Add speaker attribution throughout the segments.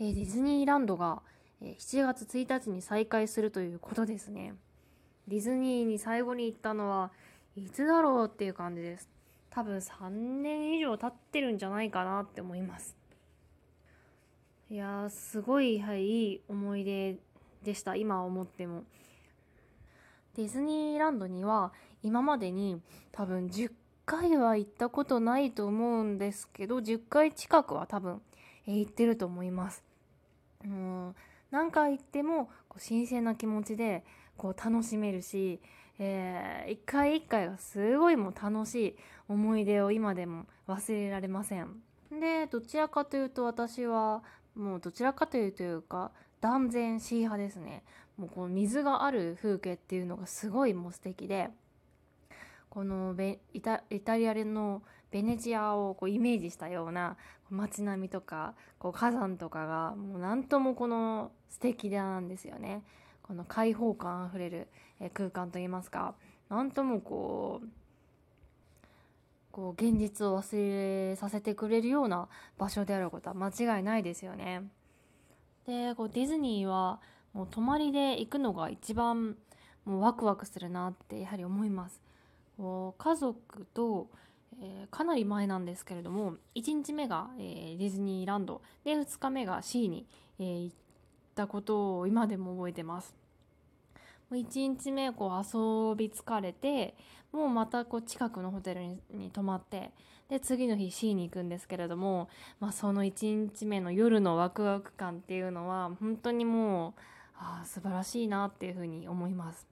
Speaker 1: えー、ディズニーランドが、えー、7月1日に再開するということですね。ディズニーに最後に行ったのはいつだろうっていう感じです。多分3年以上経ってるんじゃないかなって思います。いやー、すごい、はい、いい思い出でした。今思っても。ディズニーランドには今までに多分10回は行ったことないと思うんですけど、10回近くは多分、え、行ってると思います。うん、何回行ってもこう新鮮な気持ちでこう楽しめるし、えー、一回一回がすごいもう楽しい思い出を今でも忘れられません。で、どちらかというと私はもうどちらかというというか断然 C 派ですね。もうこの水がある風景っていうのがすごいもう素敵で、このベイタイタリアのベネチアをこうイメージしたような街並みとかこう火山とかがもう何ともこの素敵なんですよね。この開放感あふれる空間といいますか何ともこうこう現実を忘れさせてくれるような場所であることは間違いないですよね。でこうディズニーはもう泊まりで行くのが一番もうワクワクするなってやはり思います。こう家族と、えー、かなり前なんですけれども1日目が、えー、ディズニーランドで2日目が C に、えー、行ったことを今でも覚えてます。1日目こう遊び疲れてもうまたこう近くのホテルにに泊まってで次の日 C に行くんですけれども、まあ、その1日目の夜のワクワク感っていうのは本当にもうあ素晴らしいなっていうふうに思います。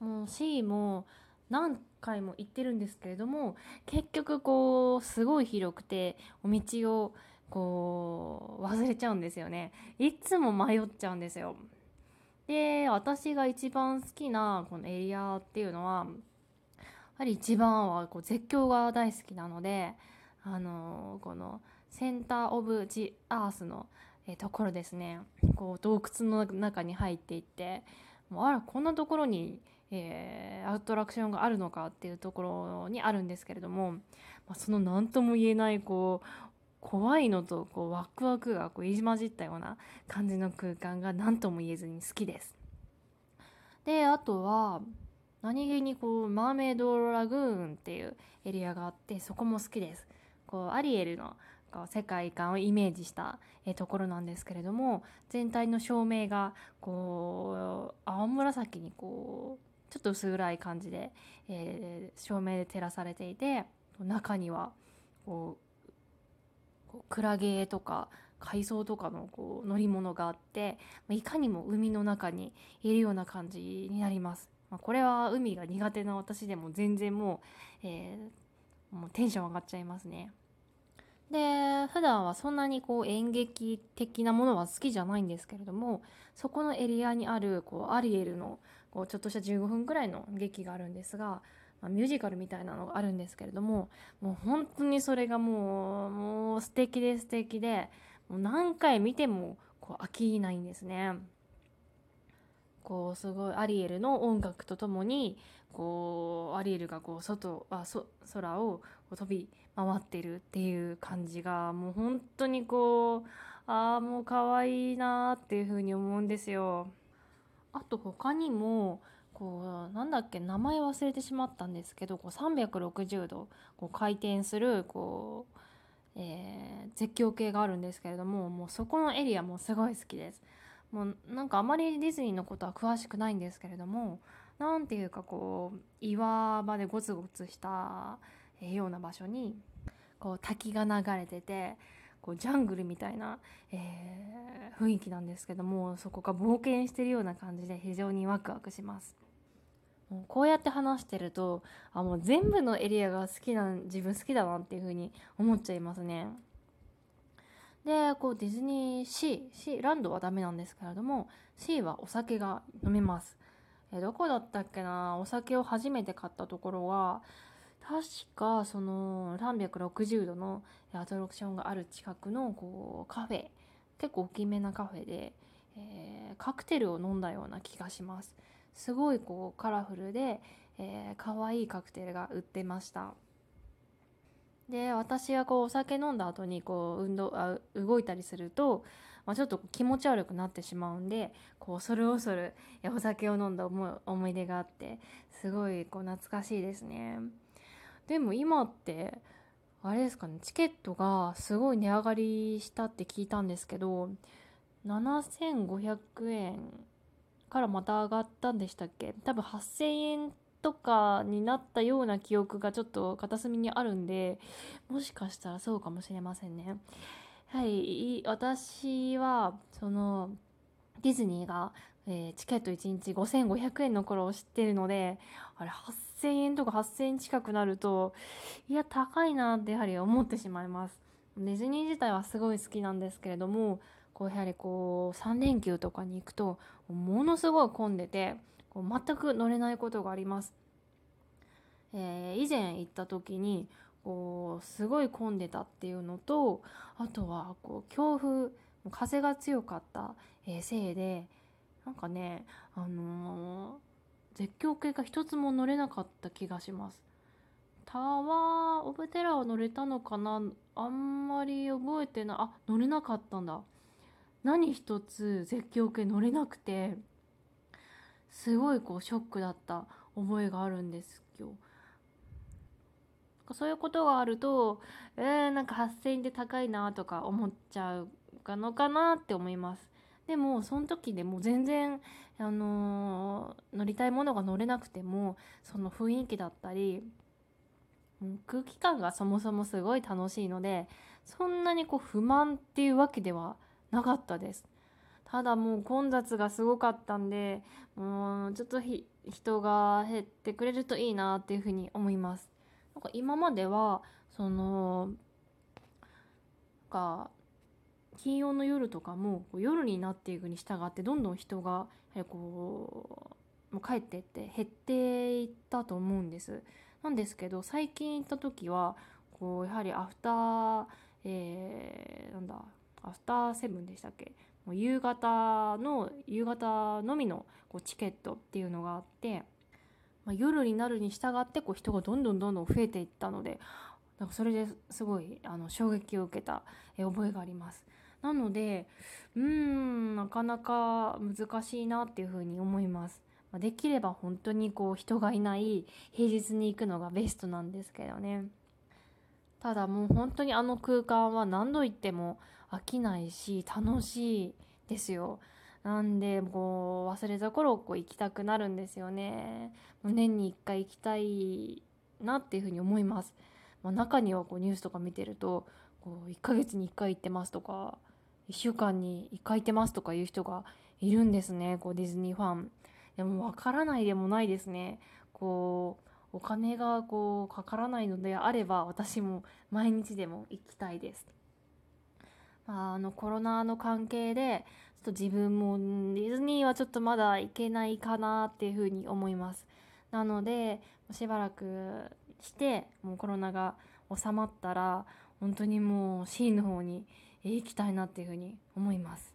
Speaker 1: もう C も何回も行ってるんですけれども結局こうすごい広くてお道をこう忘れちゃうんですよね。いつも迷っちゃうんですよ。で私が一番好きなこのエリアっていうのはやはり一番はこう絶叫が大好きなのであのこのセンター・オブ・ジ・アースのところですね。こう洞窟の中に入っていってもうあらこんなところに、えー、アトラクションがあるのかっていうところにあるんですけれども、まあ、その何とも言えないこう怖いのとこうワクワクがこう入り混じったような感じの空間が何とも言えずに好きです。であとは何気にこうマーメイドラグーンっていうエリアがあってそこも好きです。こうアリエルのこう世界観をイメージしたところなんですけれども全体の照明がこう青紫にこうちょっと薄暗い感じで、えー、照明で照らされていて中にはこうクラゲとか海藻とかのこう乗り物があっていかにも海の中にいるような感じになります。まあ、これは海が苦手な私でも全然もう,、えー、もうテンション上がっちゃいますね。で普段はそんなにこう演劇的なものは好きじゃないんですけれどもそこのエリアにあるこうアリエルのこうちょっとした15分くらいの劇があるんですが、まあ、ミュージカルみたいなのがあるんですけれどももう本当にそれがもうもう素敵で素敵でもう何回見てもこう飽きないんですね。こうすごいアリエルの音楽とともにこうアリエルがこう外あそ空を飛び回ってるっていう感じがもう本当にこうああもう可愛いなっていう風に思うんですよ。あと他にもこうなんだっけ名前忘れてしまったんですけどこう360度こう回転するこう、えー、絶叫系があるんですけれどももうそこのエリアもすごい好きです。もうなんかあまりディズニーのことは詳しくないんですけれども何ていうかこう岩場でゴツゴツしたような場所にこう滝が流れててこうジャングルみたいな、えー、雰囲気なんですけどもそこが冒険してるような感じで非常にワクワクします。もうこうやって話してるとあもう全部のエリアが好きな自分好きだなっていう風に思っちゃいますね。でこうディズニーシーシーランドはダメなんですけれども C はお酒が飲めます。えどこだったっけな？お酒を初めて買ったところは確かその360度のアトラクションがある近くのこうカフェ。結構大きめなカフェで、えー、カクテルを飲んだような気がします。すごいこうカラフルで、えー、可愛いカクテルが売ってました。で私はこうお酒飲んだ後にこう運動あ動いたりするとまあ、ちょっと気持ち悪くなってしまうんでこう恐る恐るお酒を飲んだ思い出があってすごいこう懐かしいですね。でも今ってあれですかねチケットがすごい値上がりしたって聞いたんですけど7500円からまた上がったんでしたっけ？多分8000円とかになったような記憶がちょっと片隅にあるんでもしかしたらそうかもしれませんね。はい私はそのディズニーが、えー、チケット1日5500円の頃を知ってるのであれ8000円とか8000円近くなるといや高いなってやはり思ってしまいます。ディズニー自体はすごい好きなんですけれどもこうやはりこう3連休とかに行くとものすごい混んでてこう全く乗れないことがあります。えー、以前行った時にこうすごい混んでたっていうのとあとはこう強風風が強かった、えー、せいでなんかねあのー、絶叫系が一つも乗れなかった気がします。タワー・オブ・テラーは乗れたのかな？あんまり覚えてないあ乗れなかったんだ何一つ絶叫系乗れなくてすごいこうショックだった覚えがあるんですよ。そういうことがあるとえー、なんか8,000円で高いなとか思っちゃうかのかなって思います。でもその時でも全然、あのー、乗りたいものが乗れなくてもその雰囲気だったり空気感がそもそもすごい楽しいのでそんなにこう不満っていうわけではなかったですただもう混雑がすごかったんでもうちょっと人が減ってくれるといいなっていうふうに思います。なんか今まではそのか金曜の夜とかも夜になっていくに従ってどんどん人がやはりこうもう帰ってって減っていったと思うんです。なんですけど最近行った時はこうやはりアフター、えー、なんだアフターセブンでしたっけ？もう夕方の夕方のみのこうチケットっていうのがあって、まあ、夜になるに従ってこう人がどんどんどんどん増えていったのでなんかそれですごいあの衝撃を受けた覚えがあります。なのでうーんなかなか難しいなっていうふうに思います。できれば本当にこう人がいない平日に行くのがベストなんですけどね。ただもう本当にあの空間は何度行っても飽きないし楽しいですよ。なんでこう忘れた頃こう行きたくなるんですよね。もう年に1回行きたいなっていうふうに思います。まあ、中にはこうニュースとか見てるとこう1ヶ月に1回行ってますとか1週間に1回行ってますとかいう人がいるんですねこうディズニーファン。でも分からないでもないですね。こうお金がこうかからないのであれば私も毎日でも行きたいです。あ、あのコロナの関係でちょっと自分もディズニーはちょっとまだ行けないかなっていうふうに思います。なのでしばらくしてもうコロナが収まったら本当にもうシーンの方に行きたいなっていうふうに思います。